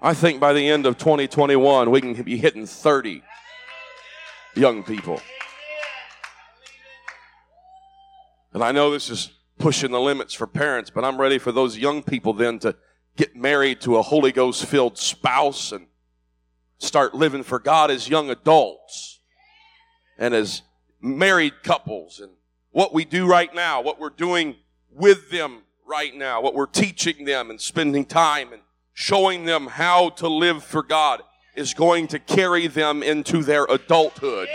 I think by the end of 2021, we can be hitting 30 young people. And I know this is pushing the limits for parents, but I'm ready for those young people then to get married to a Holy Ghost filled spouse and start living for God as young adults and as married couples and what we do right now, what we're doing with them right now, what we're teaching them and spending time and showing them how to live for God is going to carry them into their adulthood.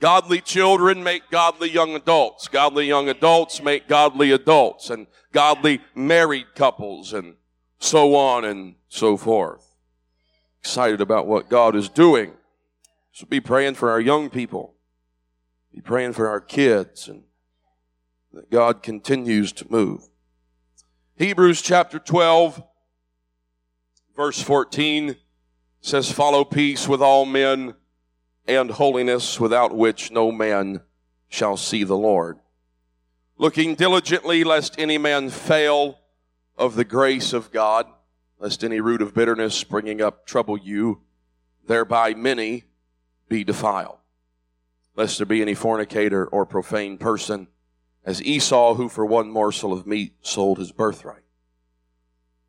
Godly children make godly young adults. Godly young adults make godly adults and godly married couples and so on and so forth. Excited about what God is doing. So be praying for our young people. Be praying for our kids and that God continues to move. Hebrews chapter 12 verse 14 says, follow peace with all men and holiness without which no man shall see the Lord. Looking diligently lest any man fail of the grace of God, lest any root of bitterness springing up trouble you, thereby many be defiled. Lest there be any fornicator or profane person, as Esau, who for one morsel of meat sold his birthright.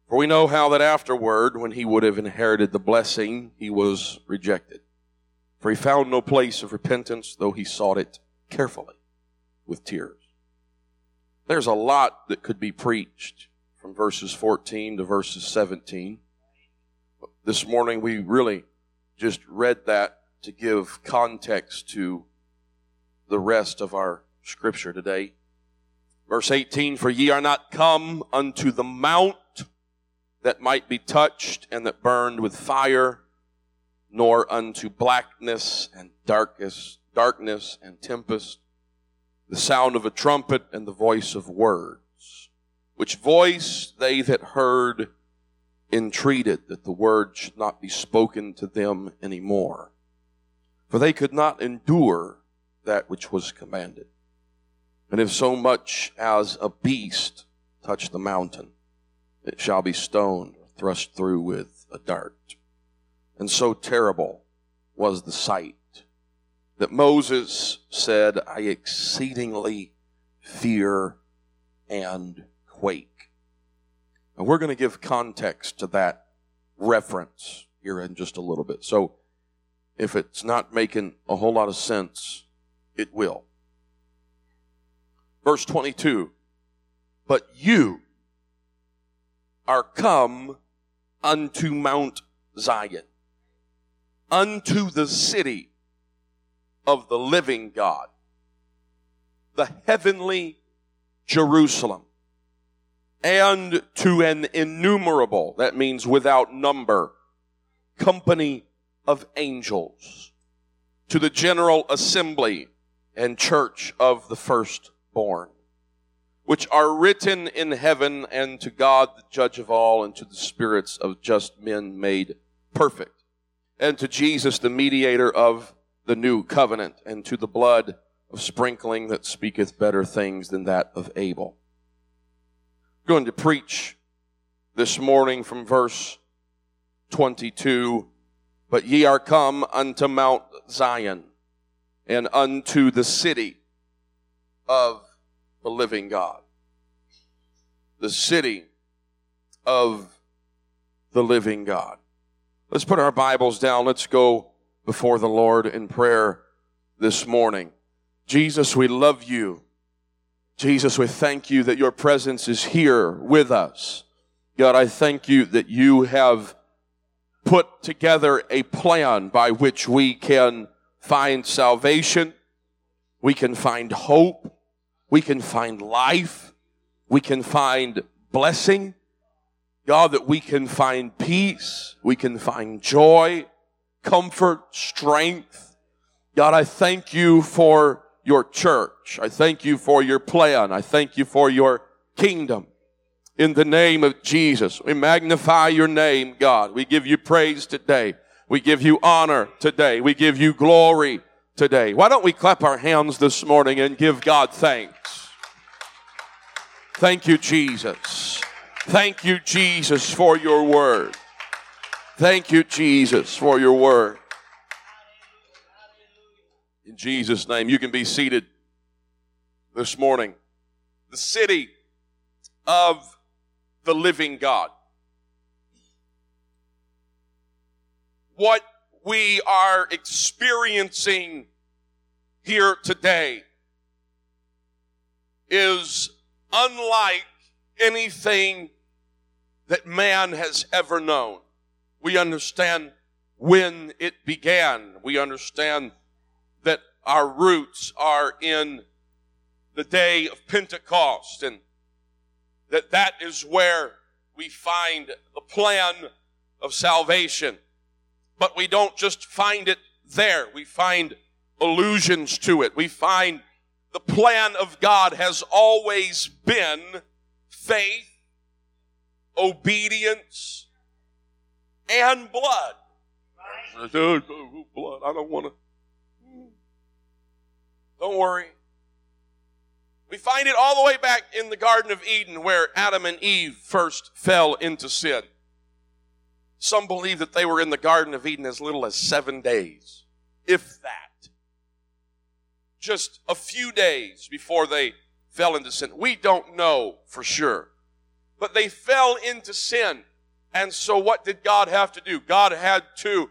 For we know how that afterward, when he would have inherited the blessing, he was rejected for he found no place of repentance, though he sought it carefully with tears. There's a lot that could be preached from verses 14 to verses 17. This morning we really just read that to give context to the rest of our scripture today. Verse 18, for ye are not come unto the mount that might be touched and that burned with fire, nor unto blackness and darkness, darkness and tempest, the sound of a trumpet and the voice of words, which voice they that heard entreated that the word should not be spoken to them any more. For they could not endure that which was commanded. And if so much as a beast touch the mountain, it shall be stoned, thrust through with a dart. And so terrible was the sight that Moses said, I exceedingly fear and quake. And we're going to give context to that reference here in just a little bit. So if it's not making a whole lot of sense, it will. Verse 22 But you are come unto Mount Zion unto the city of the living God, the heavenly Jerusalem, and to an innumerable, that means without number, company of angels, to the general assembly and church of the firstborn, which are written in heaven, and to God, the judge of all, and to the spirits of just men made perfect and to Jesus, the mediator of the new covenant, and to the blood of sprinkling that speaketh better things than that of Abel. I'm going to preach this morning from verse 22 But ye are come unto Mount Zion and unto the city of the living God. The city of the living God. Let's put our Bibles down. Let's go before the Lord in prayer this morning. Jesus, we love you. Jesus, we thank you that your presence is here with us. God, I thank you that you have put together a plan by which we can find salvation, we can find hope, we can find life, we can find blessing, God, that we can find peace, we can find joy, comfort, strength. God, I thank you for your church. I thank you for your plan. I thank you for your kingdom. In the name of Jesus, we magnify your name, God. We give you praise today. We give you honor today. We give you glory today. Why don't we clap our hands this morning and give God thanks? Thank you, Jesus. Thank you, Jesus, for your word. Thank you, Jesus, for your word. In Jesus' name, you can be seated this morning. The city of the living God. What we are experiencing here today is unlike anything that man has ever known. We understand when it began. We understand that our roots are in the day of Pentecost and that that is where we find the plan of salvation. But we don't just find it there. We find allusions to it. We find the plan of God has always been faith, obedience, and blood. Blood. I don't want to. Don't worry. We find it all the way back in the Garden of Eden where Adam and Eve first fell into sin. Some believe that they were in the Garden of Eden as little as seven days, if that. Just a few days before they fell into sin. We don't know for sure. But they fell into sin. And so what did God have to do? God had to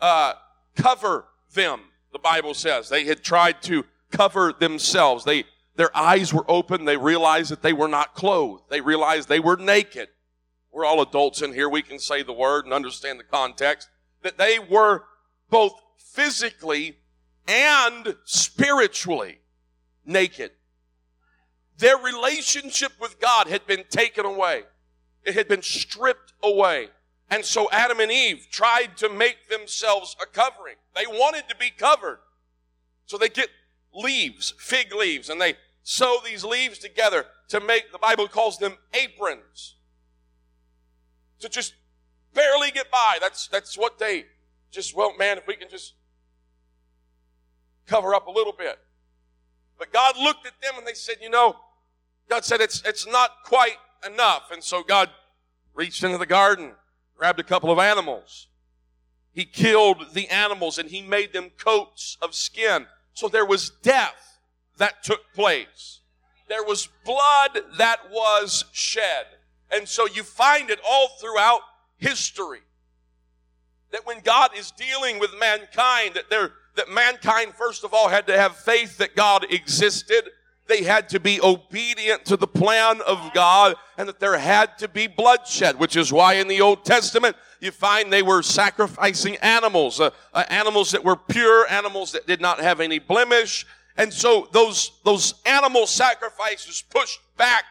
uh, cover them, the Bible says. They had tried to cover themselves. They, their eyes were open. They realized that they were not clothed. They realized they were naked. We're all adults in here. We can say the word and understand the context. That they were both physically and spiritually naked. Their relationship with God had been taken away. It had been stripped away. And so Adam and Eve tried to make themselves a covering. They wanted to be covered. So they get leaves, fig leaves, and they sew these leaves together to make, the Bible calls them aprons. To just barely get by. That's, that's what they just, well, man, if we can just cover up a little bit. But God looked at them and they said, you know, God said it's, it's not quite enough. And so God reached into the garden, grabbed a couple of animals. He killed the animals and he made them coats of skin. So there was death that took place. There was blood that was shed. And so you find it all throughout history. That when God is dealing with mankind, that there, that mankind first of all had to have faith that God existed they had to be obedient to the plan of God and that there had to be bloodshed, which is why in the Old Testament you find they were sacrificing animals, uh, uh, animals that were pure, animals that did not have any blemish. And so those, those animal sacrifices pushed back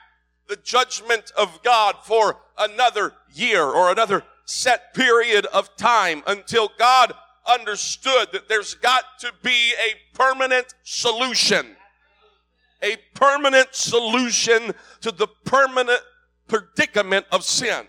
the judgment of God for another year or another set period of time until God understood that there's got to be a permanent solution a permanent solution to the permanent predicament of sin.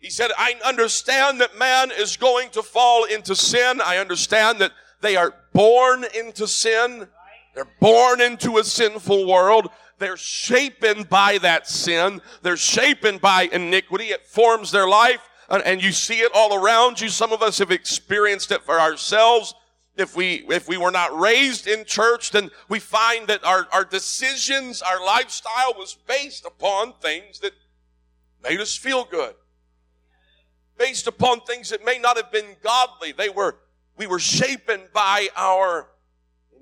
He said, I understand that man is going to fall into sin. I understand that they are born into sin. They're born into a sinful world. They're shapen by that sin. They're shapen by iniquity. It forms their life. And you see it all around you. Some of us have experienced it for ourselves if we if we were not raised in church then we find that our, our decisions our lifestyle was based upon things that made us feel good based upon things that may not have been godly they were we were shapen by our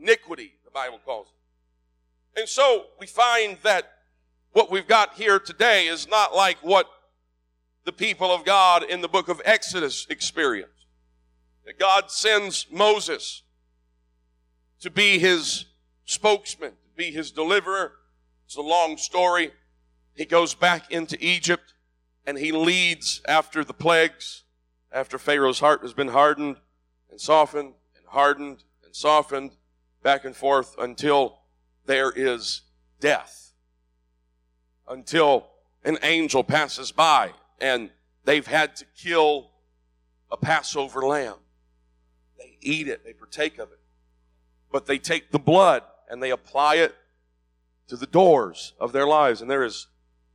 iniquity the bible calls it and so we find that what we've got here today is not like what the people of god in the book of exodus experienced that God sends Moses to be his spokesman, to be his deliverer. It's a long story. He goes back into Egypt and he leads after the plagues, after Pharaoh's heart has been hardened and softened and hardened and softened back and forth until there is death. Until an angel passes by and they've had to kill a Passover lamb They eat it, they partake of it. But they take the blood and they apply it to the doors of their lives. And there is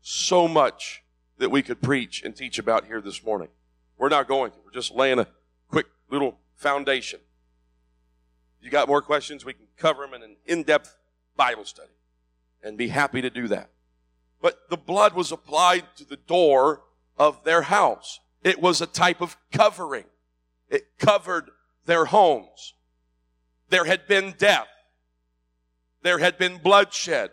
so much that we could preach and teach about here this morning. We're not going to. We're just laying a quick little foundation. If you got more questions, we can cover them in an in-depth Bible study and be happy to do that. But the blood was applied to the door of their house. It was a type of covering. It covered their homes. There had been death. There had been bloodshed.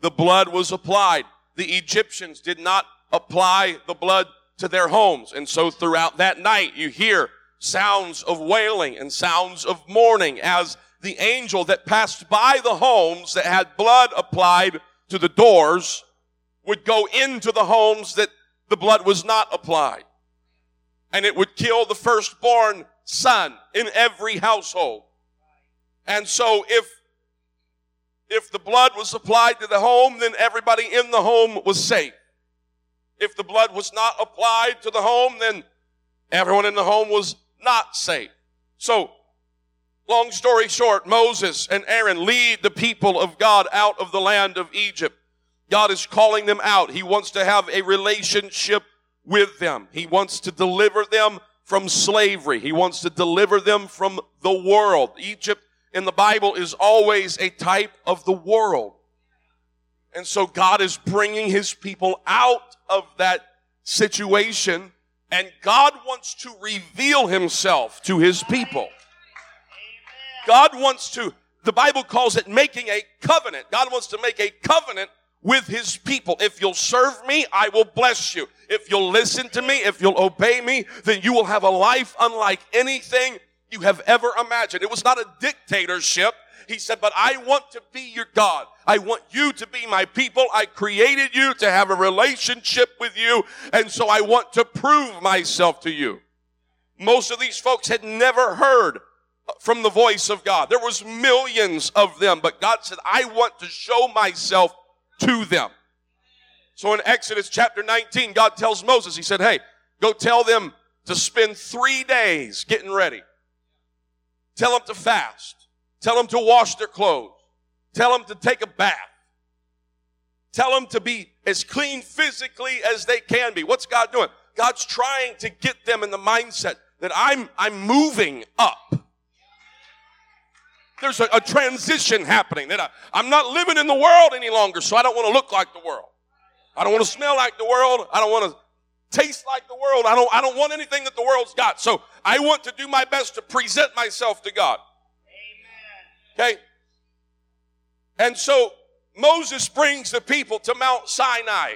The blood was applied. The Egyptians did not apply the blood to their homes. And so throughout that night, you hear sounds of wailing and sounds of mourning as the angel that passed by the homes that had blood applied to the doors would go into the homes that the blood was not applied. And it would kill the firstborn son in every household. And so if if the blood was applied to the home, then everybody in the home was safe. If the blood was not applied to the home, then everyone in the home was not safe. So, long story short, Moses and Aaron lead the people of God out of the land of Egypt. God is calling them out. He wants to have a relationship with them. He wants to deliver them from slavery. He wants to deliver them from the world. Egypt in the Bible is always a type of the world. And so God is bringing his people out of that situation and God wants to reveal himself to his people. God wants to, the Bible calls it making a covenant. God wants to make a covenant with his people. If you'll serve me, I will bless you. If you'll listen to me, if you'll obey me, then you will have a life unlike anything you have ever imagined. It was not a dictatorship. He said, but I want to be your God. I want you to be my people. I created you to have a relationship with you. And so I want to prove myself to you. Most of these folks had never heard from the voice of God. There was millions of them, but God said, I want to show myself to them. So in Exodus chapter 19, God tells Moses, He said, Hey, go tell them to spend three days getting ready. Tell them to fast. Tell them to wash their clothes. Tell them to take a bath. Tell them to be as clean physically as they can be. What's God doing? God's trying to get them in the mindset that I'm, I'm moving up. There's a, a transition happening that I, I'm not living in the world any longer, so I don't want to look like the world. I don't want to smell like the world. I don't want to taste like the world. I don't, I don't want anything that the world's got. So I want to do my best to present myself to God. Amen. Okay? And so Moses brings the people to Mount Sinai.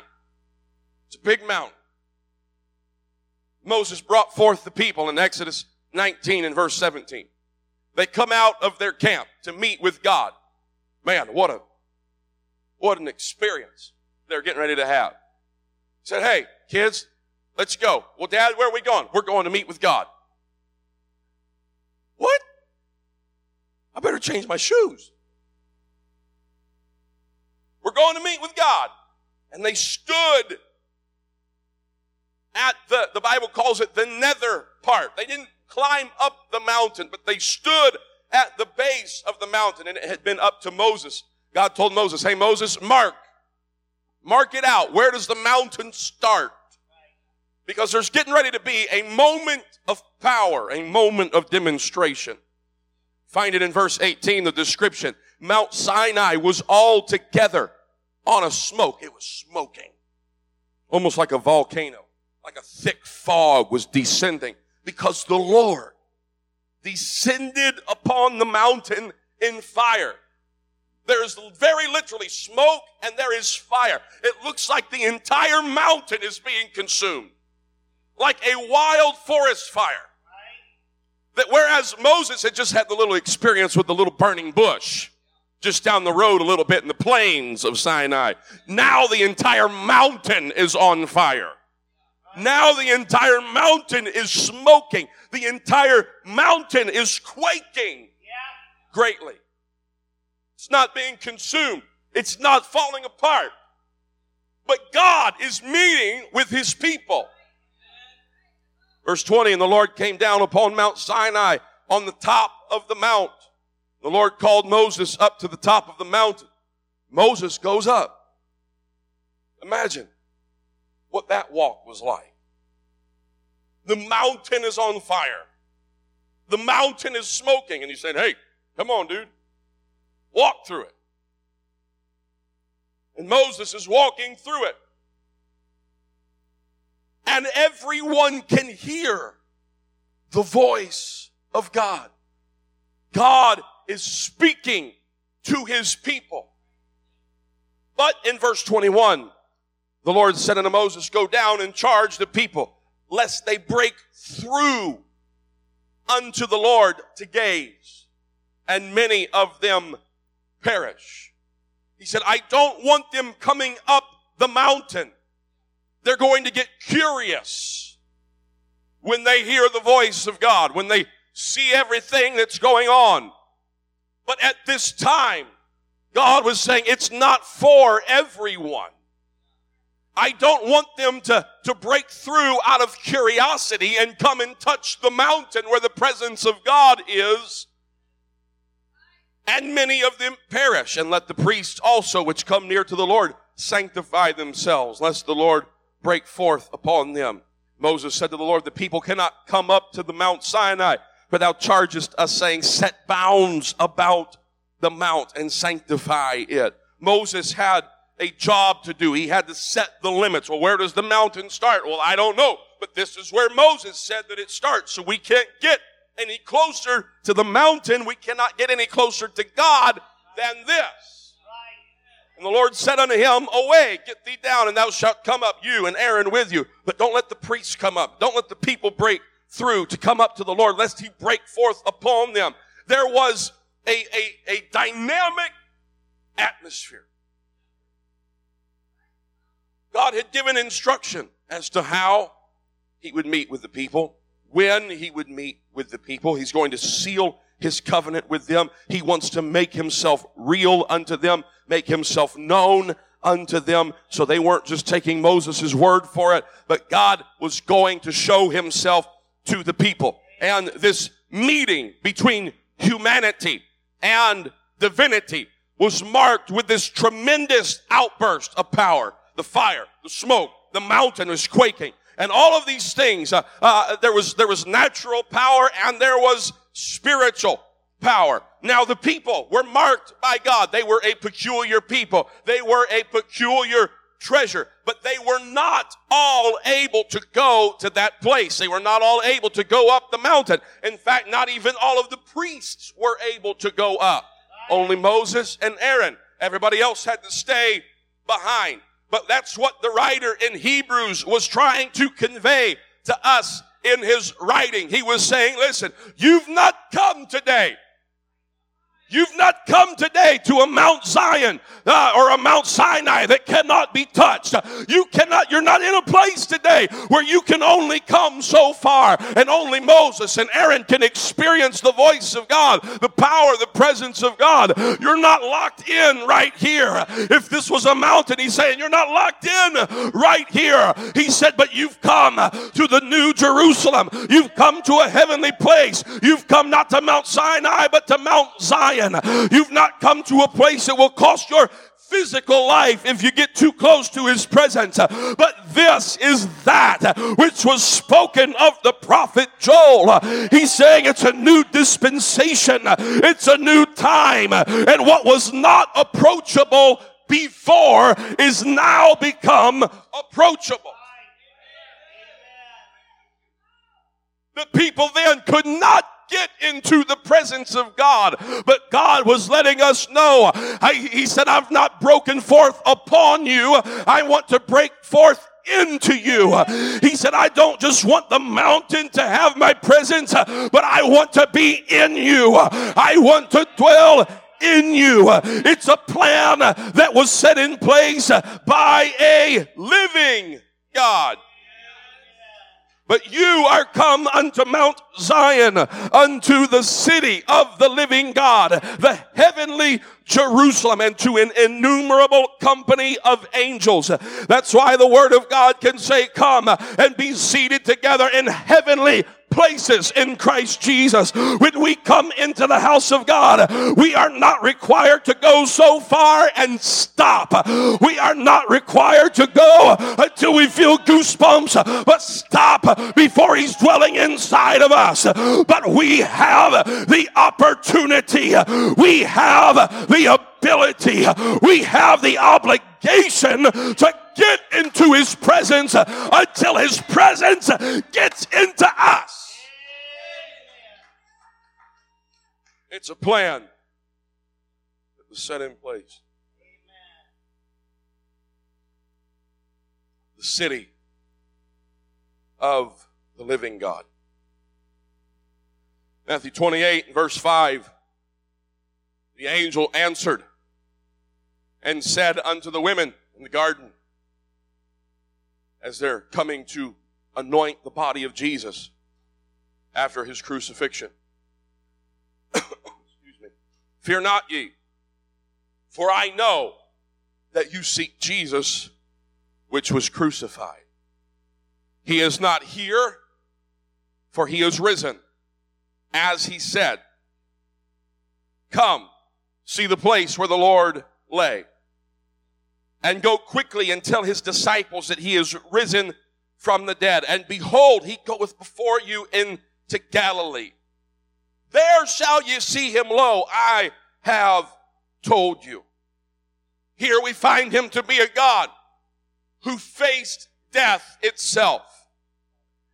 It's a big mountain. Moses brought forth the people in Exodus 19 and verse 17. They come out of their camp to meet with God. Man, what a, what an experience they're getting ready to have. Said, hey, kids, Let's go. Well, Dad, where are we going? We're going to meet with God. What? I better change my shoes. We're going to meet with God. And they stood at the, the Bible calls it the nether part. They didn't climb up the mountain, but they stood at the base of the mountain and it had been up to Moses. God told Moses, hey Moses, mark, mark it out. Where does the mountain start? Because there's getting ready to be a moment of power, a moment of demonstration. Find it in verse 18, the description. Mount Sinai was all together on a smoke. It was smoking. Almost like a volcano. Like a thick fog was descending because the Lord descended upon the mountain in fire. There's very literally smoke and there is fire. It looks like the entire mountain is being consumed like a wild forest fire. That whereas Moses had just had the little experience with the little burning bush, just down the road a little bit in the plains of Sinai, now the entire mountain is on fire. Now the entire mountain is smoking. The entire mountain is quaking greatly. It's not being consumed. It's not falling apart. But God is meeting with his people. Verse 20, and the Lord came down upon Mount Sinai on the top of the mount. The Lord called Moses up to the top of the mountain. Moses goes up. Imagine what that walk was like. The mountain is on fire. The mountain is smoking. And he said, Hey, come on, dude. Walk through it. And Moses is walking through it. And everyone can hear the voice of God. God is speaking to his people. But in verse 21, the Lord said unto Moses, Go down and charge the people, lest they break through unto the Lord to gaze, and many of them perish. He said, I don't want them coming up the mountain. They're going to get curious when they hear the voice of God, when they see everything that's going on. But at this time, God was saying it's not for everyone. I don't want them to, to break through out of curiosity and come and touch the mountain where the presence of God is. And many of them perish. And let the priests also, which come near to the Lord, sanctify themselves, lest the Lord break forth upon them. Moses said to the Lord, The people cannot come up to the Mount Sinai, for thou chargest us, saying, Set bounds about the mount and sanctify it. Moses had a job to do. He had to set the limits. Well, where does the mountain start? Well, I don't know, but this is where Moses said that it starts. So we can't get any closer to the mountain. We cannot get any closer to God than this. And the Lord said unto him, Away, get thee down, and thou shalt come up, you and Aaron with you. But don't let the priests come up. Don't let the people break through to come up to the Lord, lest he break forth upon them. There was a, a, a dynamic atmosphere. God had given instruction as to how he would meet with the people, when he would meet with the people. He's going to seal his covenant with them. He wants to make himself real unto them, make himself known unto them. So they weren't just taking Moses' word for it, but God was going to show himself to the people. And this meeting between humanity and divinity was marked with this tremendous outburst of power the fire, the smoke, the mountain was quaking. And all of these things, uh, uh, there was, there was natural power and there was spiritual power. Now the people were marked by God. They were a peculiar people. They were a peculiar treasure, but they were not all able to go to that place. They were not all able to go up the mountain. In fact, not even all of the priests were able to go up. Only Moses and Aaron. Everybody else had to stay behind. But that's what the writer in Hebrews was trying to convey to us in his writing. He was saying, listen, you've not come today You've not come today to a Mount Zion uh, or a Mount Sinai that cannot be touched. You cannot, you're not in a place today where you can only come so far and only Moses and Aaron can experience the voice of God, the power, the presence of God. You're not locked in right here. If this was a mountain, he's saying, you're not locked in right here. He said, but you've come to the new Jerusalem. You've come to a heavenly place. You've come not to Mount Sinai, but to Mount Zion. You've not come to a place that will cost your physical life if you get too close to his presence. But this is that which was spoken of the prophet Joel. He's saying it's a new dispensation, it's a new time, and what was not approachable before is now become approachable. The people then could not get into the presence of God. But God was letting us know. I, he said, I've not broken forth upon you. I want to break forth into you. He said, I don't just want the mountain to have my presence, but I want to be in you. I want to dwell in you. It's a plan that was set in place by a living God. But you are come unto Mount Zion, unto the city of the living God, the heavenly Jerusalem, and to an innumerable company of angels. That's why the word of God can say, come and be seated together in heavenly places in Christ Jesus. When we come into the house of God, we are not required to go so far and stop. We are not required to go until we feel goosebumps, but stop before He's dwelling inside of us. But we have the opportunity, we have the ability, we have the obligation to get into His presence until His presence gets into us. It's a plan that was set in place. The city of the living God. Matthew 28, verse 5. The angel answered and said unto the women in the garden, as they're coming to anoint the body of Jesus after his crucifixion. Fear not ye, for I know that you seek Jesus, which was crucified. He is not here, for he is risen, as he said. Come, see the place where the Lord lay and go quickly and tell his disciples that he is risen from the dead. And behold, he goeth before you into Galilee. There shall you see him. Lo, I have told you. Here we find him to be a God who faced death itself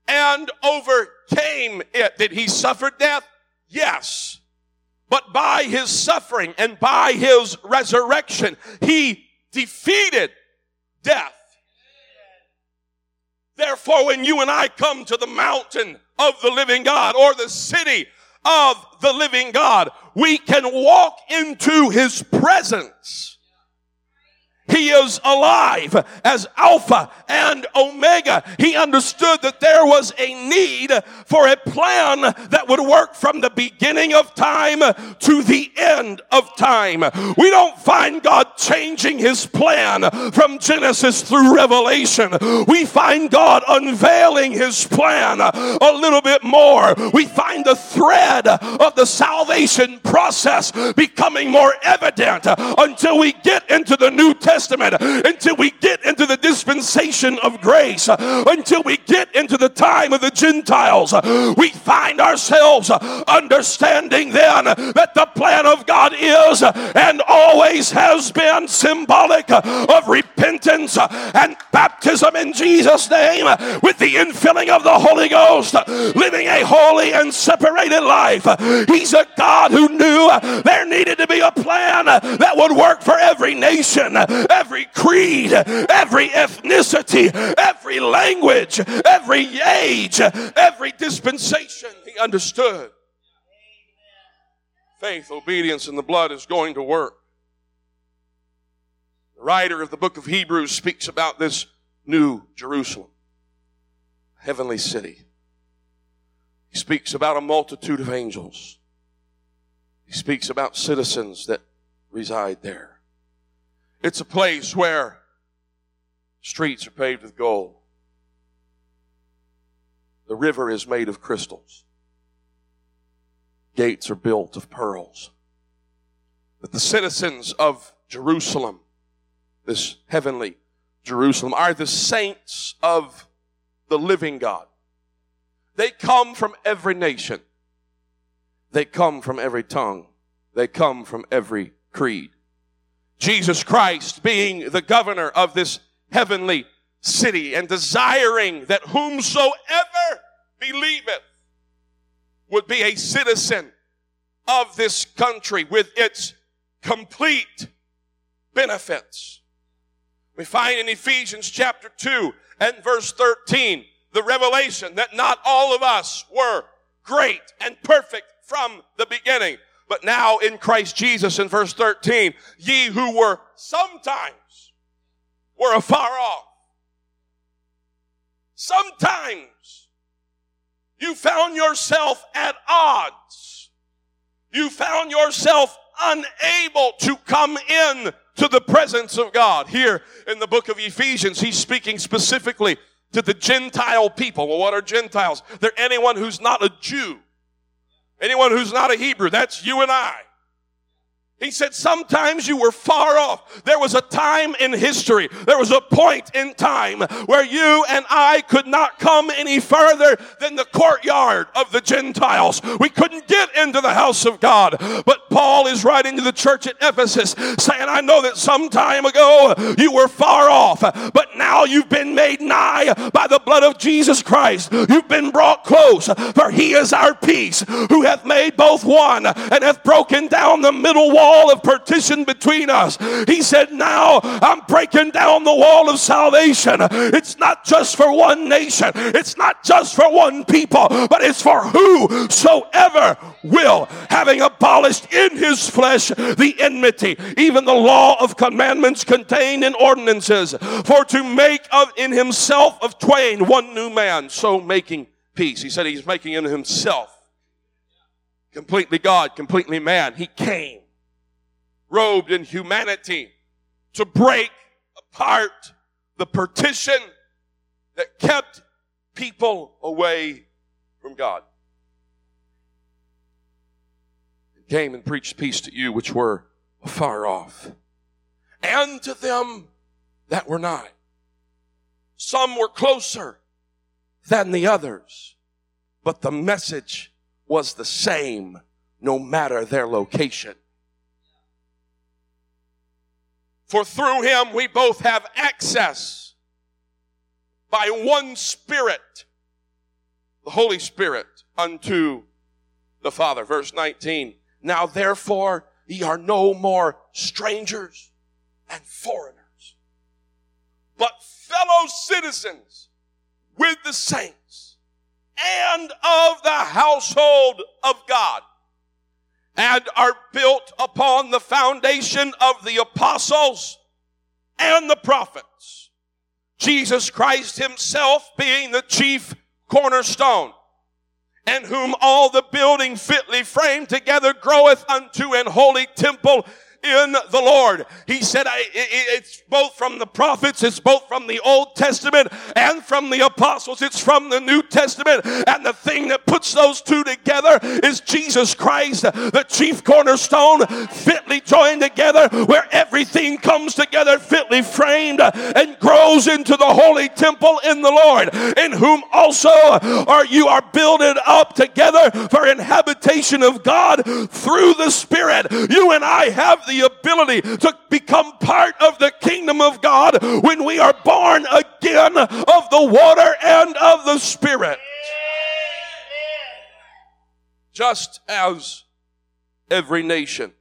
and overcame it. Did he suffer death? Yes. But by his suffering and by his resurrection, he defeated death. Therefore, when you and I come to the mountain of the living God or the city of the living God, we can walk into his presence he is alive as Alpha and Omega. He understood that there was a need for a plan that would work from the beginning of time to the end of time. We don't find God changing his plan from Genesis through Revelation. We find God unveiling his plan a little bit more. We find the thread of the salvation process becoming more evident until we get into the New Testament Testament, until we get into the dispensation of grace, until we get into the time of the Gentiles, we find ourselves understanding then that the plan of God is and always has been symbolic of repentance and baptism in Jesus' name with the infilling of the Holy Ghost, living a holy and separated life. He's a God who knew there needed to be a plan that would work for every nation, every creed, every ethnicity, every language, every age, every dispensation. He understood. Faith, obedience, and the blood is going to work. The writer of the book of Hebrews speaks about this new Jerusalem, heavenly city. He speaks about a multitude of angels. He speaks about citizens that reside there. It's a place where streets are paved with gold. The river is made of crystals. Gates are built of pearls. But the citizens of Jerusalem, this heavenly Jerusalem, are the saints of the living God. They come from every nation. They come from every tongue. They come from every creed. Jesus Christ being the governor of this heavenly city and desiring that whomsoever believeth would be a citizen of this country with its complete benefits. We find in Ephesians chapter 2 and verse 13 the revelation that not all of us were great and perfect from the beginning. But now in Christ Jesus in verse 13, ye who were sometimes were afar off. Sometimes you found yourself at odds. You found yourself unable to come in to the presence of God. Here in the book of Ephesians, he's speaking specifically to the Gentile people. Well, what are Gentiles? They're anyone who's not a Jew. Anyone who's not a Hebrew. That's you and I. He said, sometimes you were far off. There was a time in history, there was a point in time where you and I could not come any further than the courtyard of the Gentiles. We couldn't get into the house of God. But Paul is writing to the church at Ephesus saying, I know that some time ago you were far off, but now you've been made nigh by the blood of Jesus Christ. You've been brought close, for he is our peace, who hath made both one and hath broken down the middle wall wall of partition between us. He said, Now I'm breaking down the wall of salvation. It's not just for one nation, it's not just for one people, but it's for whosoever will, having abolished in his flesh the enmity, even the law of commandments contained in ordinances, for to make of in himself of twain one new man, so making peace. He said he's making in himself completely God, completely man. He came robed in humanity to break apart the partition that kept people away from God. Came and preached peace to you which were far off, and to them that were not. Some were closer than the others, but the message was the same no matter their location. For through him we both have access by one Spirit, the Holy Spirit, unto the Father. Verse 19. Now therefore ye are no more strangers and foreigners, but fellow citizens with the saints and of the household of God and are built upon the foundation of the apostles and the prophets. Jesus Christ himself being the chief cornerstone, and whom all the building fitly framed together groweth unto an holy temple in the Lord. He said, I it's both from the prophets, it's both from the Old Testament and from the apostles, it's from the New Testament. And the thing that puts those two together is Jesus Christ, the chief cornerstone, fitly joined together, where everything comes together, fitly framed, and grows into the holy temple in the Lord, in whom also are you are builded up together for inhabitation of God through the Spirit. You and I have the the ability to become part of the kingdom of God when we are born again of the water and of the Spirit. Just as every nation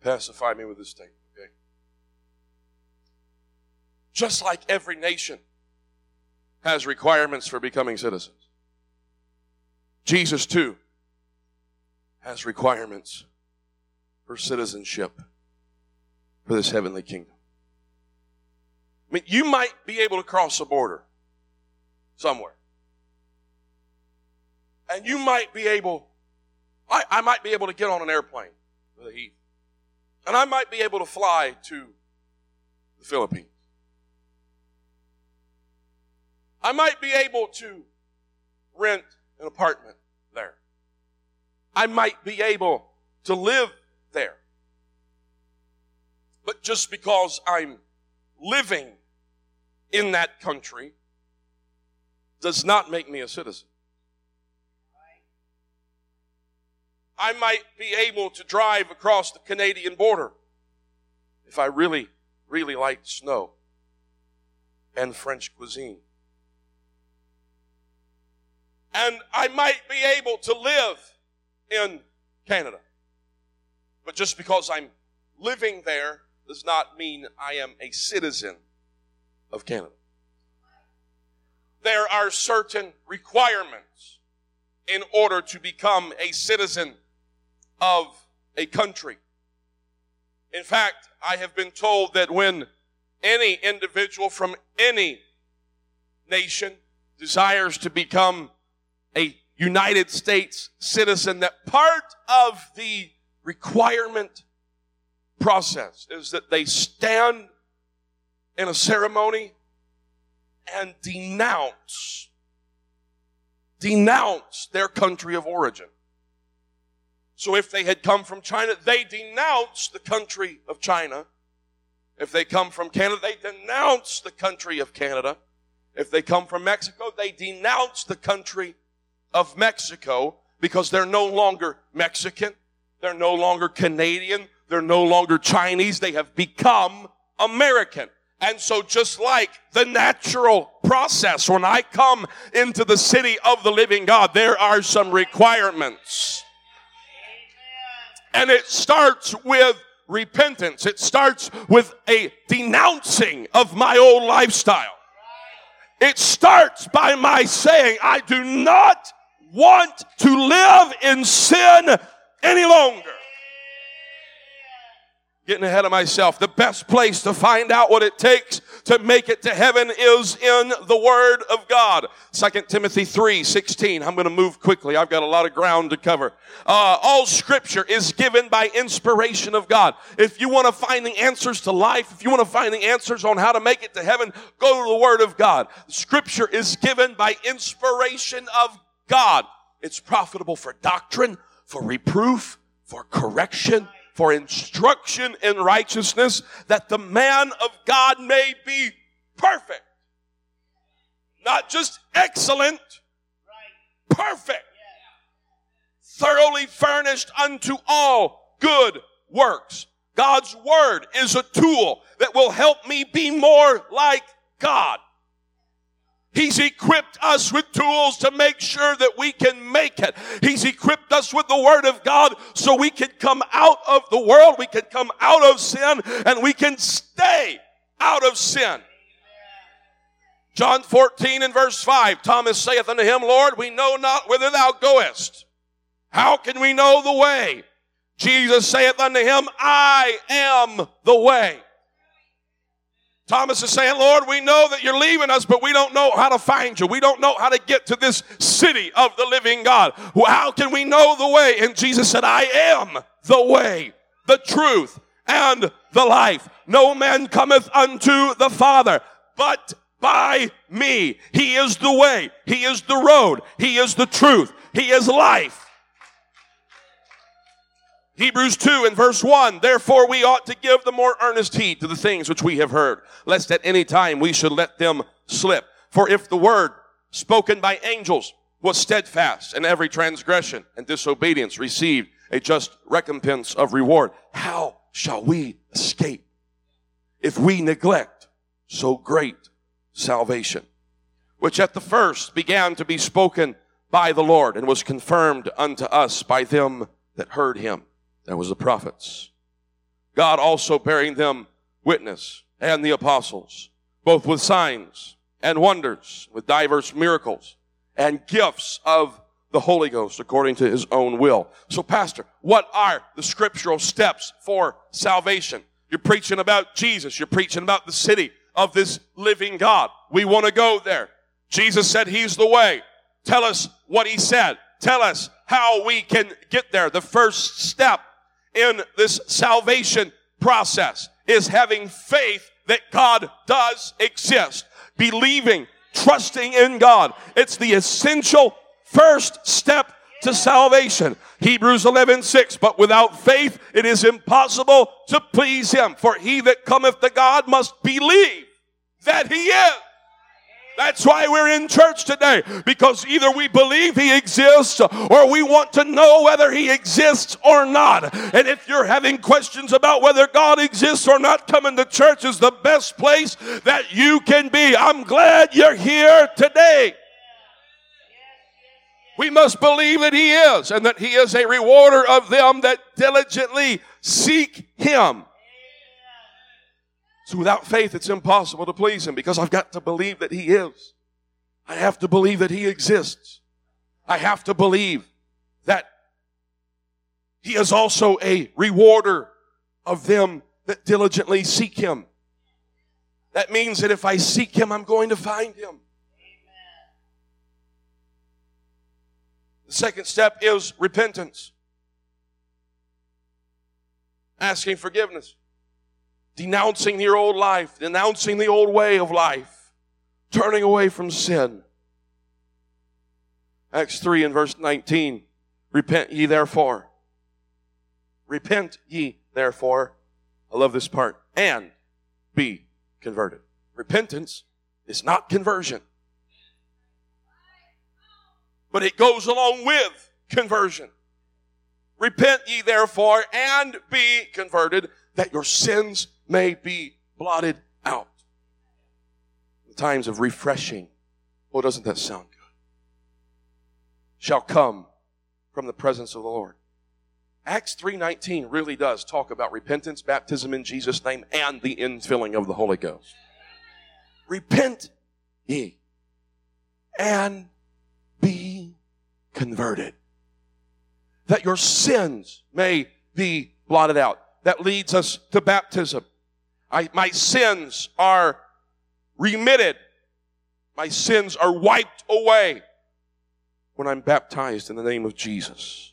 pacify me with this statement, okay? Just like every nation has requirements for becoming citizens. Jesus, too, has requirements for citizenship for this heavenly kingdom. I mean, you might be able to cross a border somewhere. And you might be able, I, I might be able to get on an airplane with a heat. And I might be able to fly to the Philippines. I might be able to rent an apartment there. I might be able to live there. But just because I'm living in that country does not make me a citizen. I might be able to drive across the Canadian border if I really, really like snow and French cuisine and I might be able to live in Canada. But just because I'm living there does not mean I am a citizen of Canada. There are certain requirements in order to become a citizen of a country. In fact, I have been told that when any individual from any nation desires to become a United States citizen that part of the requirement process is that they stand in a ceremony and denounce denounce their country of origin. So if they had come from China, they denounce the country of China. If they come from Canada, they denounce the country of Canada. If they come from Mexico, they denounce the country of Mexico because they're no longer Mexican. They're no longer Canadian. They're no longer Chinese. They have become American. And so just like the natural process, when I come into the city of the living God, there are some requirements. And it starts with repentance. It starts with a denouncing of my old lifestyle. It starts by my saying, I do not want to live in sin any longer getting ahead of myself. The best place to find out what it takes to make it to heaven is in the Word of God. 2 Timothy 3, 16. I'm going to move quickly. I've got a lot of ground to cover. Uh, all scripture is given by inspiration of God. If you want to find the answers to life, if you want to find the answers on how to make it to heaven, go to the Word of God. Scripture is given by inspiration of God. It's profitable for doctrine, for reproof, for correction, for instruction in righteousness, that the man of God may be perfect. Not just excellent, perfect. Thoroughly furnished unto all good works. God's word is a tool that will help me be more like God. He's equipped us with tools to make sure that we can make it. He's equipped us with the Word of God so we can come out of the world, we can come out of sin, and we can stay out of sin. John 14 and verse 5, Thomas saith unto him, Lord, we know not whither thou goest. How can we know the way? Jesus saith unto him, I am the way. Thomas is saying, Lord, we know that you're leaving us, but we don't know how to find you. We don't know how to get to this city of the living God. How can we know the way? And Jesus said, I am the way, the truth, and the life. No man cometh unto the Father but by me. He is the way. He is the road. He is the truth. He is life. Hebrews 2 and verse 1, therefore we ought to give the more earnest heed to the things which we have heard, lest at any time we should let them slip. For if the word spoken by angels was steadfast and every transgression and disobedience received a just recompense of reward, how shall we escape if we neglect so great salvation? Which at the first began to be spoken by the Lord and was confirmed unto us by them that heard him that was the prophets. God also bearing them witness and the apostles, both with signs and wonders, with diverse miracles and gifts of the Holy Ghost according to his own will. So pastor, what are the scriptural steps for salvation? You're preaching about Jesus. You're preaching about the city of this living God. We want to go there. Jesus said he's the way. Tell us what he said. Tell us how we can get there. The first step in this salvation process is having faith that God does exist. Believing, trusting in God. It's the essential first step to salvation. Hebrews 11, 6. But without faith, it is impossible to please Him. For he that cometh to God must believe that He is that's why we're in church today, because either we believe He exists or we want to know whether He exists or not. And if you're having questions about whether God exists or not, coming to church is the best place that you can be. I'm glad you're here today. We must believe that He is and that He is a rewarder of them that diligently seek Him. So without faith, it's impossible to please Him because I've got to believe that He is. I have to believe that He exists. I have to believe that He is also a rewarder of them that diligently seek Him. That means that if I seek Him, I'm going to find Him. The second step is repentance. asking forgiveness, denouncing your old life, denouncing the old way of life, turning away from sin. Acts 3 and verse 19. Repent ye therefore. Repent ye therefore. I love this part. And be converted. Repentance is not conversion. But it goes along with conversion. Repent ye therefore and be converted that your sins may be blotted out. The times of refreshing. Oh, doesn't that sound good? Shall come from the presence of the Lord. Acts 3:19 really does talk about repentance, baptism in Jesus name and the infilling of the Holy Ghost. Repent ye and be converted that your sins may be blotted out. That leads us to baptism. I, my sins are remitted. My sins are wiped away when I'm baptized in the name of Jesus.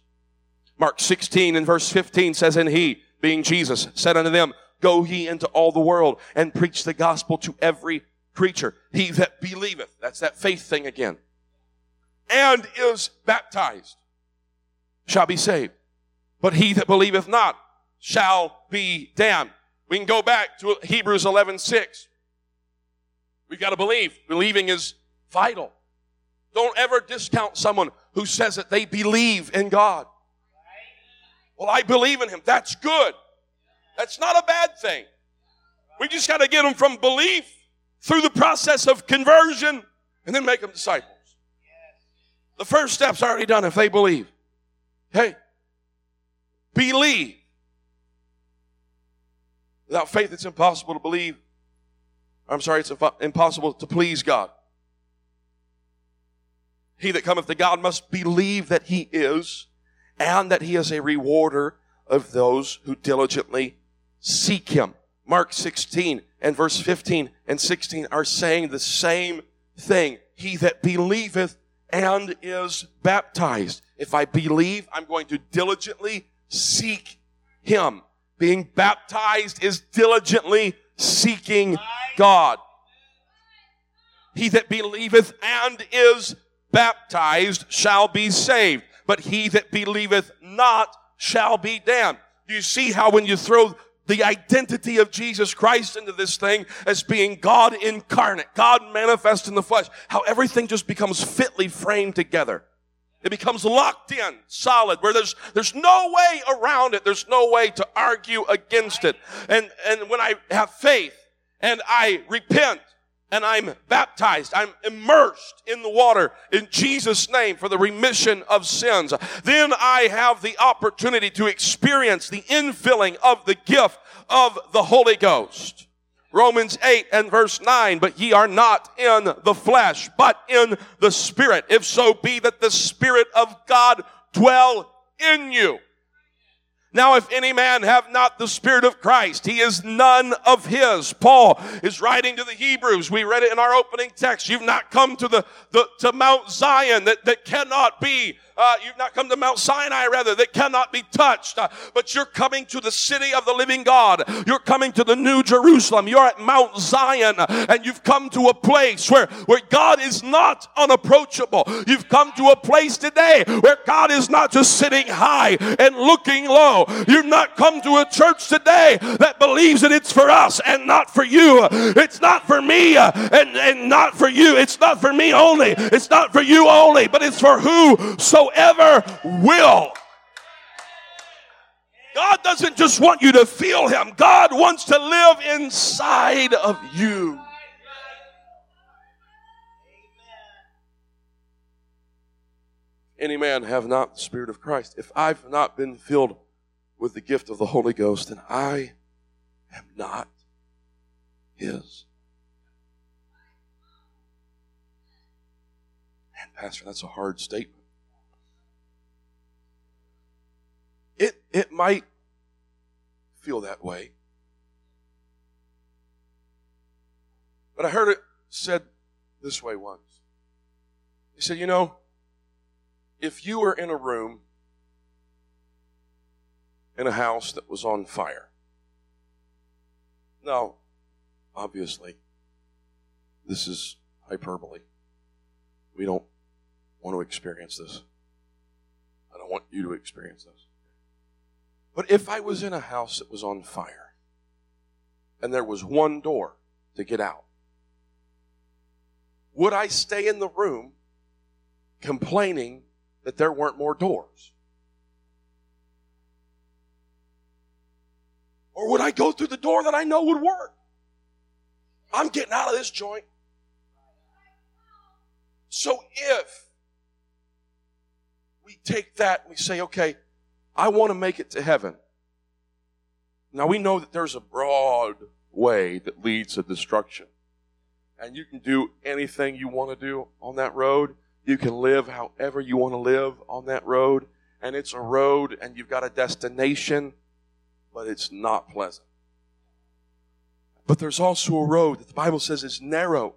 Mark 16 and verse 15 says, And he, being Jesus, said unto them, Go ye into all the world and preach the gospel to every creature. He that believeth, that's that faith thing again, and is baptized shall be saved. But he that believeth not shall be damned. We can go back to Hebrews 11, 6. We've got to believe. Believing is vital. Don't ever discount someone who says that they believe in God. Well, I believe in him. That's good. That's not a bad thing. We just got to get them from belief through the process of conversion and then make them disciples. The first step's already done if they believe. Hey, believe. Without faith, it's impossible to believe. I'm sorry, it's impossible to please God. He that cometh to God must believe that he is, and that he is a rewarder of those who diligently seek him. Mark 16 and verse 15 and 16 are saying the same thing. He that believeth and is baptized. If I believe, I'm going to diligently seek Him. Being baptized is diligently seeking God. He that believeth and is baptized shall be saved, but he that believeth not shall be damned. Do you see how when you throw the identity of Jesus Christ into this thing as being God incarnate, God manifest in the flesh, how everything just becomes fitly framed together. It becomes locked in, solid, where there's, there's no way around it. There's no way to argue against it. And, and when I have faith and I repent and I'm baptized. I'm immersed in the water in Jesus' name for the remission of sins. Then I have the opportunity to experience the infilling of the gift of the Holy Ghost. Romans 8 and verse 9, but ye are not in the flesh, but in the Spirit, if so be that the Spirit of God dwell in you. Now, if any man have not the Spirit of Christ, he is none of his. Paul is writing to the Hebrews. We read it in our opening text. You've not come to the, the to Mount Zion that, that cannot be uh, you've not come to Mount Sinai, rather, that cannot be touched, uh, but you're coming to the city of the living God. You're coming to the new Jerusalem. You're at Mount Zion, and you've come to a place where, where God is not unapproachable. You've come to a place today where God is not just sitting high and looking low. You've not come to a church today that believes that it's for us and not for you. It's not for me uh, and, and not for you. It's not for me only. It's not for you only, but it's for who so whosoever will. God doesn't just want you to feel Him, God wants to live inside of you. Any man have not the Spirit of Christ. If I've not been filled with the gift of the Holy Ghost, then I am not His. And, Pastor, that's a hard statement. It, it might feel that way. But I heard it said this way once. He said, You know, if you were in a room in a house that was on fire. Now, obviously, this is hyperbole. We don't want to experience this. I don't want you to experience this. But if I was in a house that was on fire and there was one door to get out, would I stay in the room complaining that there weren't more doors? Or would I go through the door that I know would work? I'm getting out of this joint. So if we take that and we say, okay, I want to make it to heaven. Now we know that there's a broad way that leads to destruction. And you can do anything you want to do on that road. You can live however you want to live on that road. And it's a road and you've got a destination, but it's not pleasant. But there's also a road that the Bible says is narrow.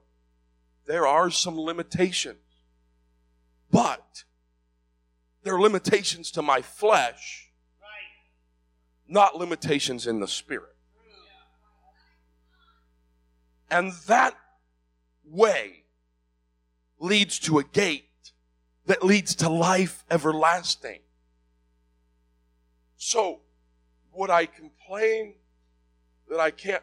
There are some limitations. But there are limitations to my flesh, not limitations in the spirit. And that way leads to a gate that leads to life everlasting. So, would I complain that I can't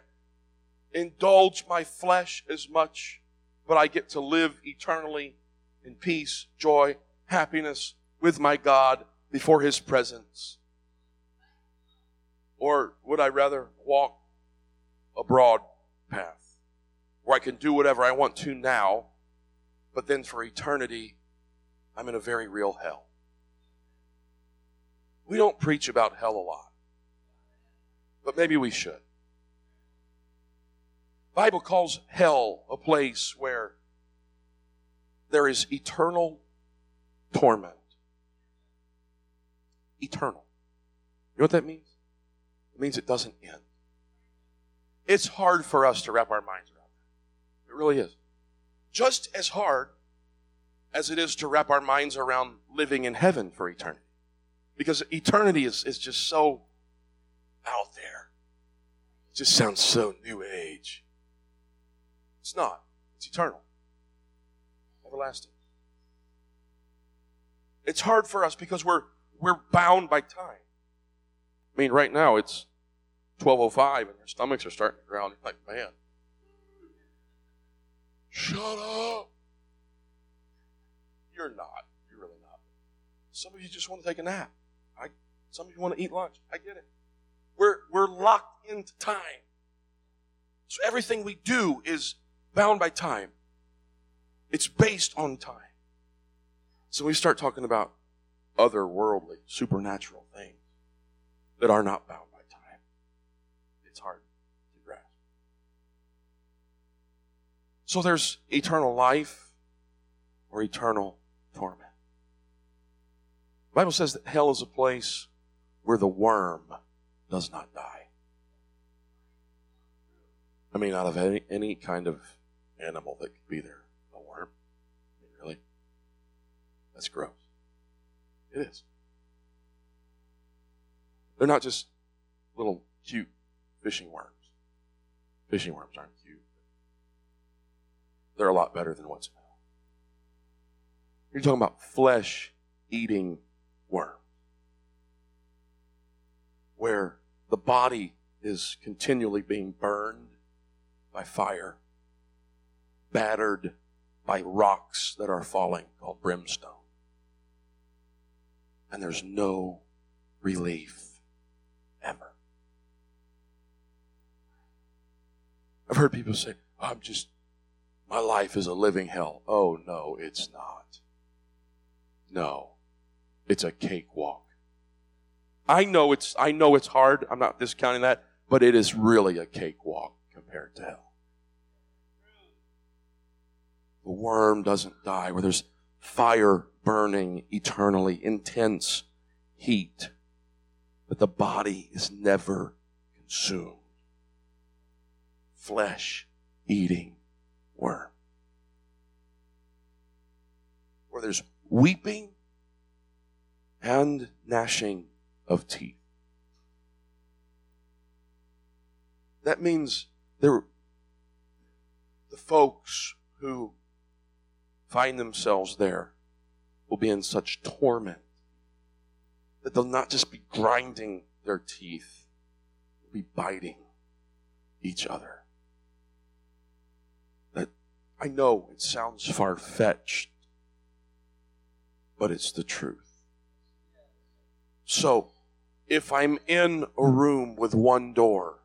indulge my flesh as much, but I get to live eternally in peace, joy, happiness with my God before His presence? Or would I rather walk a broad path? where I can do whatever I want to now, but then for eternity, I'm in a very real hell. We don't preach about hell a lot, but maybe we should. Bible calls hell a place where there is eternal torment. Eternal. You know what that means? It means it doesn't end. It's hard for us to wrap our minds around that. It really is. Just as hard as it is to wrap our minds around living in heaven for eternity. Because eternity is, is just so out there. It just sounds so new age. It's not. It's eternal. Everlasting. It's hard for us because we're we're bound by time. I mean, right now it's 12:05 and our stomachs are starting to growl. Like, man, Shut up. You're not. You're really not. Some of you just want to take a nap. I, some of you want to eat lunch. I get it. We're, we're locked into time. So everything we do is bound by time. It's based on time. So we start talking about otherworldly, supernatural things that are not bound by time. It's hard to grasp. So there's eternal life or eternal torment. The Bible says that hell is a place where the worm does not die. I mean, out of any, any kind of animal that could be there, a worm. I mean, really? That's gross. It is. They're not just little cute fishing worms. Fishing worms aren't cute. They're a lot better than what's in hell. You're talking about flesh eating worms, where the body is continually being burned by fire, battered by rocks that are falling, called brimstone. And there's no relief ever. I've heard people say, I'm just my life is a living hell. Oh, no, it's not. No, it's a cakewalk. I know it's, I know it's hard. I'm not discounting that, but it is really a cakewalk compared to hell. The worm doesn't die, where there's fire burning eternally, intense heat, but the body is never consumed. Flesh eating worm. Where there's weeping and gnashing of teeth. that means there, the folks who find themselves there will be in such torment that they'll not just be grinding their teeth, they'll be biting each other. That I know it sounds far fetched, but it's the truth. So, if I'm in a room with one door,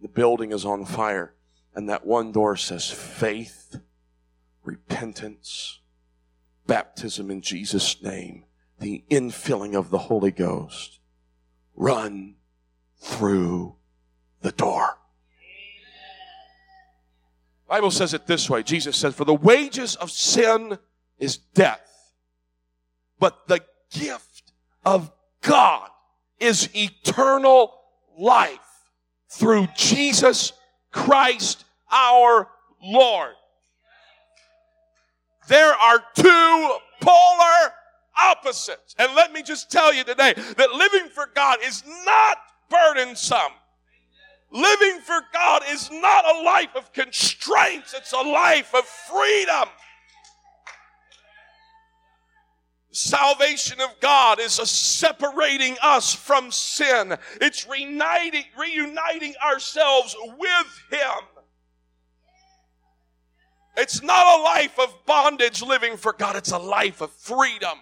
the building is on fire, and that one door says faith, repentance, baptism in Jesus' name, the infilling of the Holy Ghost. Run through the door. Bible says it this way. Jesus says, for the wages of sin is death, but the gift of God is eternal life through Jesus Christ our Lord. There are two polar opposites. And let me just tell you today that living for God is not burdensome. Living for God is not a life of constraints, it's a life of freedom. Salvation of God is a separating us from sin. It's reuniting, reuniting ourselves with Him. It's not a life of bondage living for God, it's a life of freedom.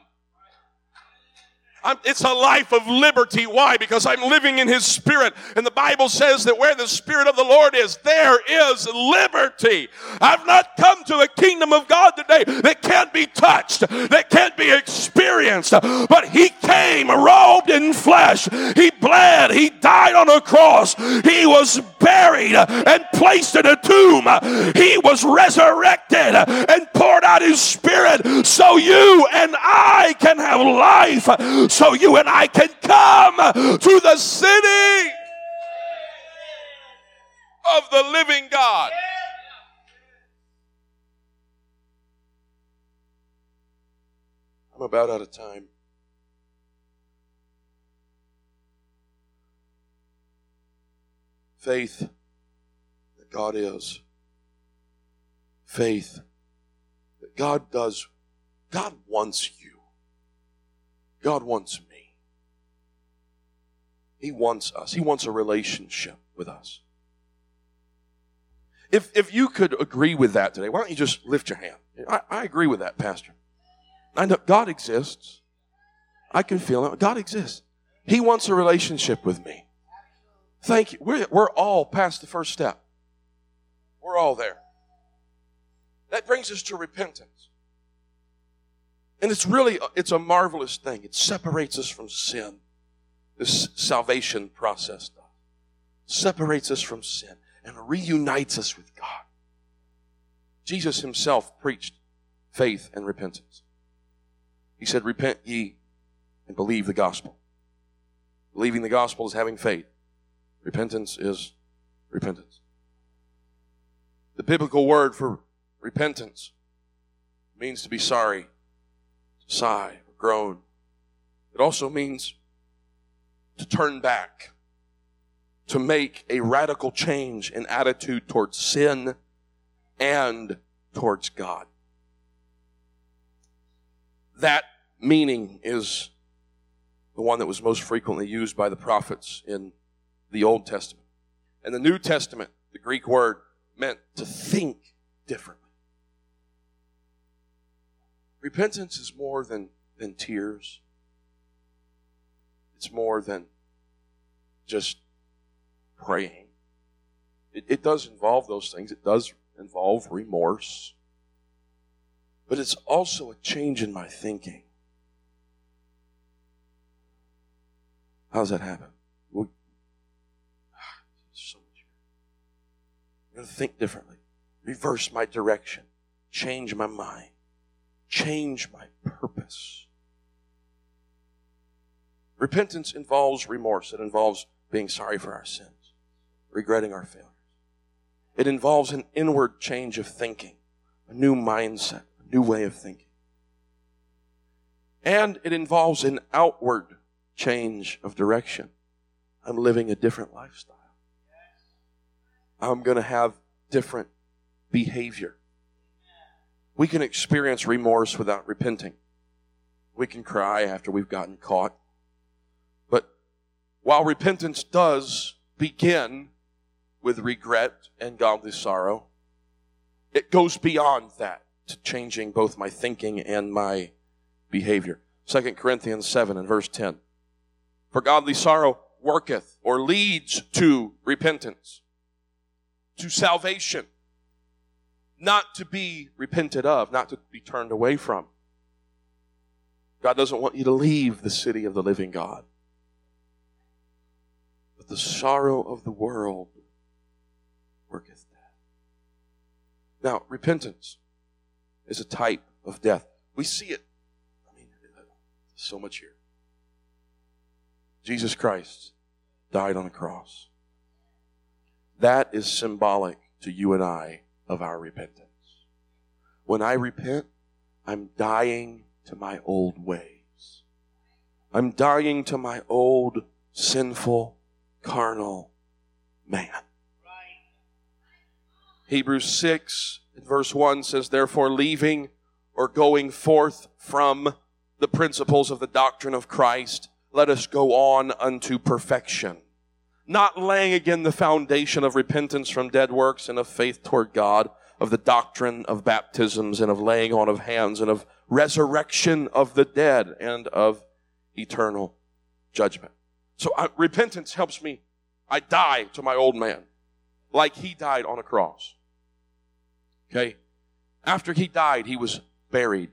I'm, it's a life of liberty. Why? Because I'm living in His Spirit. And the Bible says that where the Spirit of the Lord is, there is liberty. I've not come to a kingdom of God today that can't be touched, that can't be experienced. But He came robed in flesh. He bled. He died on a cross. He was buried and placed in a tomb. He was resurrected and poured out His Spirit so you and I can have life so you and I can come to the city of the living God. I'm about out of time. Faith that God is. Faith that God does. God wants you. God wants me. He wants us. He wants a relationship with us. If, if you could agree with that today, why don't you just lift your hand? I, I agree with that, Pastor. I know God exists. I can feel it. God exists. He wants a relationship with me. Thank you. We're, we're all past the first step. We're all there. That brings us to repentance. And it's really, it's a marvelous thing. It separates us from sin. This salvation process does. Separates us from sin and reunites us with God. Jesus himself preached faith and repentance. He said, repent ye and believe the gospel. Believing the gospel is having faith. Repentance is repentance. The biblical word for repentance means to be sorry sigh, groan. It also means to turn back, to make a radical change in attitude towards sin and towards God. That meaning is the one that was most frequently used by the prophets in the Old Testament. In the New Testament, the Greek word meant to think differently. Repentance is more than, than tears. It's more than just praying. It, it does involve those things. It does involve remorse. But it's also a change in my thinking. How does that happen? Well, so much. I'm going to think differently, reverse my direction, change my mind change my purpose. Repentance involves remorse. It involves being sorry for our sins, regretting our failures. It involves an inward change of thinking, a new mindset, a new way of thinking. And it involves an outward change of direction. I'm living a different lifestyle. I'm going to have different behavior. We can experience remorse without repenting. We can cry after we've gotten caught. But while repentance does begin with regret and godly sorrow, it goes beyond that to changing both my thinking and my behavior. 2 Corinthians 7 and verse 10. For godly sorrow worketh or leads to repentance, to salvation, not to be repented of, not to be turned away from. God doesn't want you to leave the city of the living God. But the sorrow of the world worketh death. Now, repentance is a type of death. We see it. I mean, so much here. Jesus Christ died on a cross. That is symbolic to you and I of our repentance. When I repent, I'm dying to my old ways. I'm dying to my old sinful, carnal man. Hebrews 6 verse 1 says, Therefore, leaving or going forth from the principles of the doctrine of Christ, let us go on unto perfection. Not laying again the foundation of repentance from dead works and of faith toward God, of the doctrine of baptisms and of laying on of hands and of resurrection of the dead and of eternal judgment. So uh, repentance helps me. I die to my old man like he died on a cross. Okay? After he died, he was buried.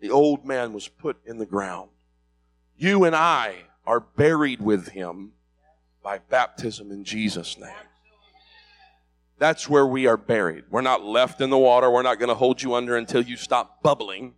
The old man was put in the ground. You and I are buried with him by baptism in Jesus' name. That's where we are buried. We're not left in the water. We're not going to hold you under until you stop bubbling.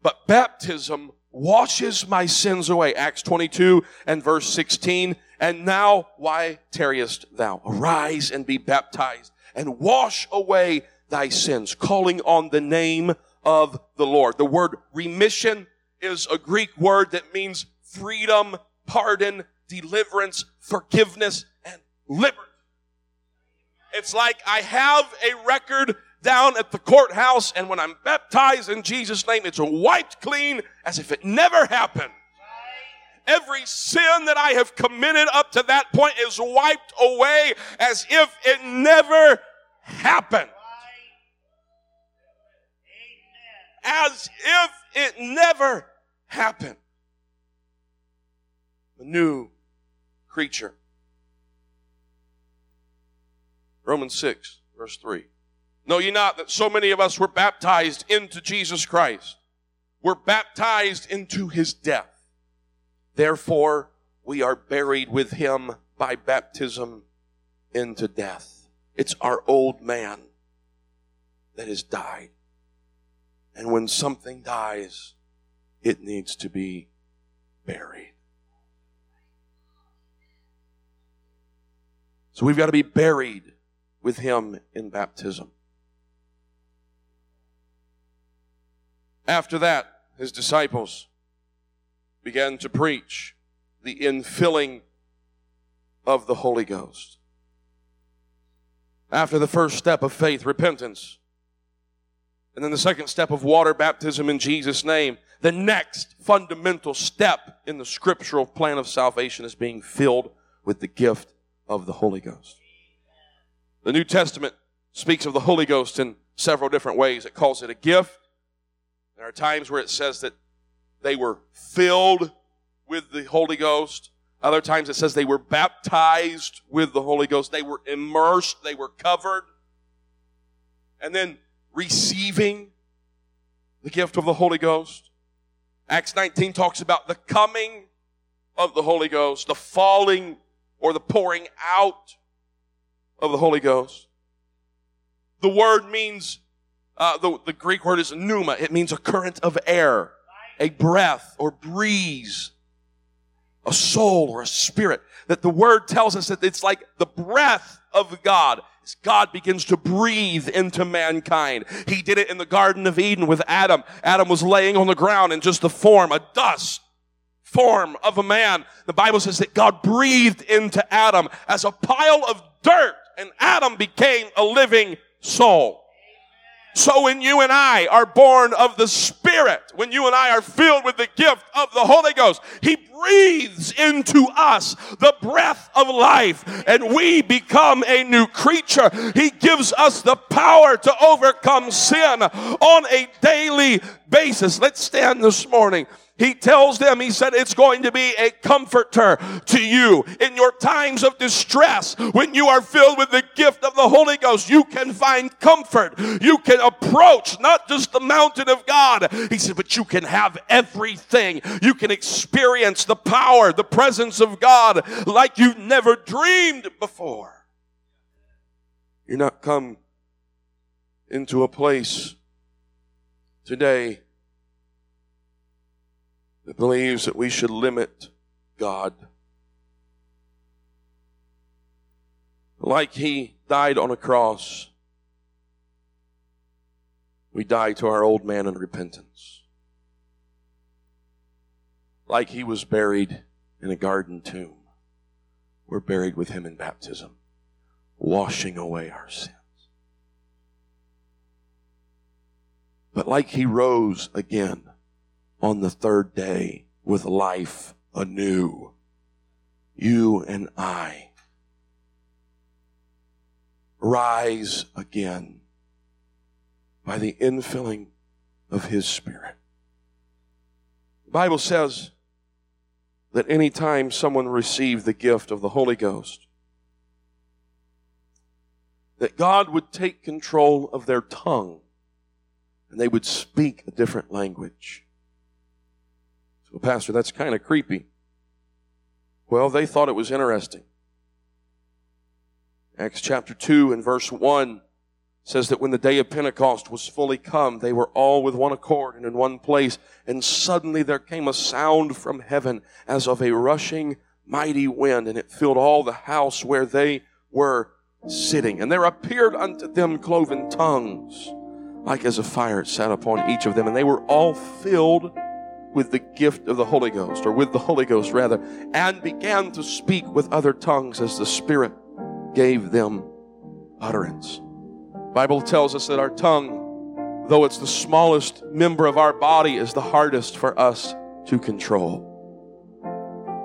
But baptism washes my sins away. Acts 22 and verse 16. And now, why tarriest thou? Arise and be baptized and wash away thy sins, calling on the name of the Lord. The word remission is a Greek word that means freedom, pardon, deliverance, forgiveness, and liberty. It's like I have a record down at the courthouse, and when I'm baptized in Jesus' name, it's wiped clean as if it never happened. Every sin that I have committed up to that point is wiped away as if it never happened. As if it never happened. A new creature. Romans 6, verse 3. Know ye not that so many of us were baptized into Jesus Christ? We're baptized into his death. Therefore, we are buried with him by baptism into death. It's our old man that has died. And when something dies, it needs to be buried. So we've got to be buried with him in baptism. After that, his disciples began to preach the infilling of the Holy Ghost. After the first step of faith, repentance, and then the second step of water baptism in Jesus' name, the next fundamental step in the scriptural plan of salvation is being filled with the gift of the Holy Ghost. The New Testament speaks of the Holy Ghost in several different ways. It calls it a gift. There are times where it says that they were filled with the Holy Ghost. Other times it says they were baptized with the Holy Ghost. They were immersed. They were covered. And then receiving the gift of the Holy Ghost. Acts 19 talks about the coming of the Holy Ghost, the falling or the pouring out of the Holy Ghost. The word means, uh, the, the Greek word is pneuma. It means a current of air, a breath or breeze, a soul or a spirit. That the word tells us that it's like the breath of God. God begins to breathe into mankind. He did it in the Garden of Eden with Adam. Adam was laying on the ground in just the form, a dust form of a man. The Bible says that God breathed into Adam as a pile of dirt and Adam became a living soul. So when you and I are born of the Spirit, when you and I are filled with the gift of the Holy Ghost, He breathes into us the breath of life and we become a new creature. He gives us the power to overcome sin on a daily basis. Let's stand this morning he tells them, he said, it's going to be a comforter to you in your times of distress. When you are filled with the gift of the Holy Ghost, you can find comfort. You can approach not just the mountain of God. He said, but you can have everything. You can experience the power, the presence of God like you've never dreamed before. You're not come into a place today that believes that we should limit God. Like he died on a cross, we die to our old man in repentance. Like he was buried in a garden tomb, we're buried with him in baptism, washing away our sins. But like he rose again, on the third day with life anew. You and I rise again by the infilling of His Spirit. The Bible says that anytime someone received the gift of the Holy Ghost, that God would take control of their tongue and they would speak a different language. Well, Pastor, that's kind of creepy. Well, they thought it was interesting. Acts chapter 2 and verse 1 says that when the day of Pentecost was fully come, they were all with one accord and in one place, and suddenly there came a sound from heaven as of a rushing mighty wind, and it filled all the house where they were sitting. And there appeared unto them cloven tongues, like as a fire sat upon each of them, and they were all filled with the gift of the Holy Ghost, or with the Holy Ghost rather, and began to speak with other tongues as the Spirit gave them utterance. Bible tells us that our tongue, though it's the smallest member of our body, is the hardest for us to control.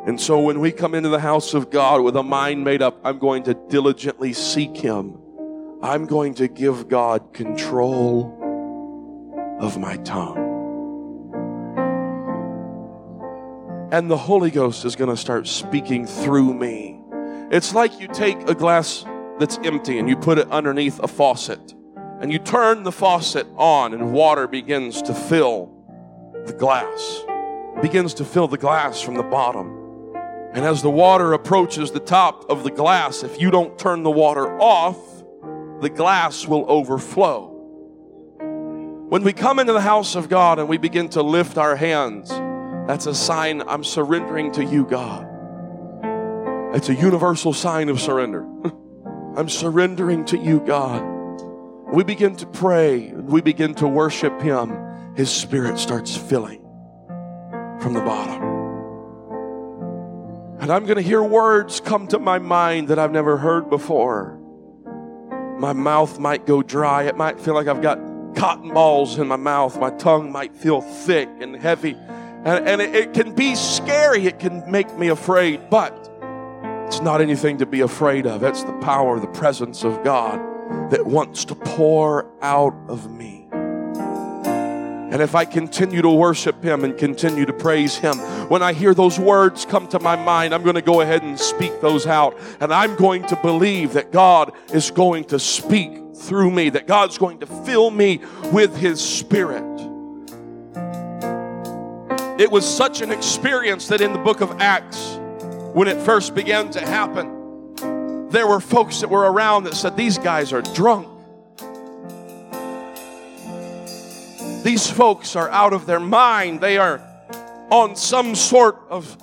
And so when we come into the house of God with a mind made up, I'm going to diligently seek Him. I'm going to give God control of my tongue. And the Holy Ghost is going to start speaking through me. It's like you take a glass that's empty and you put it underneath a faucet and you turn the faucet on and water begins to fill the glass, begins to fill the glass from the bottom. And as the water approaches the top of the glass, if you don't turn the water off, the glass will overflow. When we come into the house of God and we begin to lift our hands, that's a sign I'm surrendering to you, God. It's a universal sign of surrender. I'm surrendering to you, God. We begin to pray, we begin to worship Him. His Spirit starts filling from the bottom. And I'm going to hear words come to my mind that I've never heard before. My mouth might go dry. It might feel like I've got cotton balls in my mouth. My tongue might feel thick and heavy. And, and it, it can be scary, it can make me afraid, but it's not anything to be afraid of. It's the power, the presence of God that wants to pour out of me. And if I continue to worship Him and continue to praise Him, when I hear those words come to my mind, I'm going to go ahead and speak those out. And I'm going to believe that God is going to speak through me, that God's going to fill me with His Spirit. It was such an experience that in the book of Acts, when it first began to happen, there were folks that were around that said, These guys are drunk. These folks are out of their mind. They are on some sort of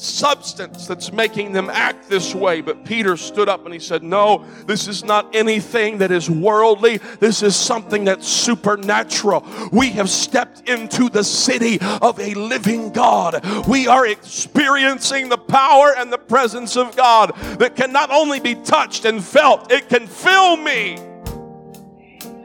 substance that's making them act this way. But Peter stood up and he said, No, this is not anything that is worldly. This is something that's supernatural. We have stepped into the city of a living God. We are experiencing the power and the presence of God that can not only be touched and felt, it can fill me.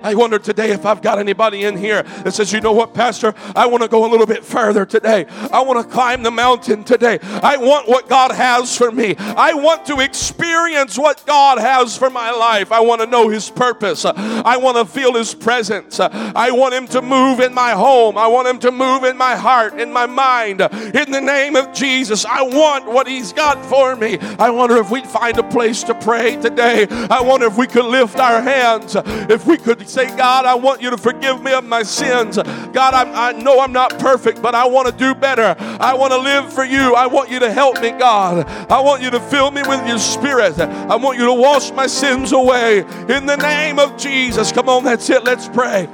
I wonder today if I've got anybody in here that says, you know what, Pastor, I want to go a little bit further today. I want to climb the mountain today. I want what God has for me. I want to experience what God has for my life. I want to know His purpose. I want to feel His presence. I want Him to move in my home. I want Him to move in my heart, in my mind. In the name of Jesus, I want what He's got for me. I wonder if we'd find a place to pray today. I wonder if we could lift our hands, if we could say, God, I want you to forgive me of my sins. God, I, I know I'm not perfect, but I want to do better. I want to live for you. I want you to help me, God. I want you to fill me with your spirit. I want you to wash my sins away in the name of Jesus. Come on, that's it. Let's pray.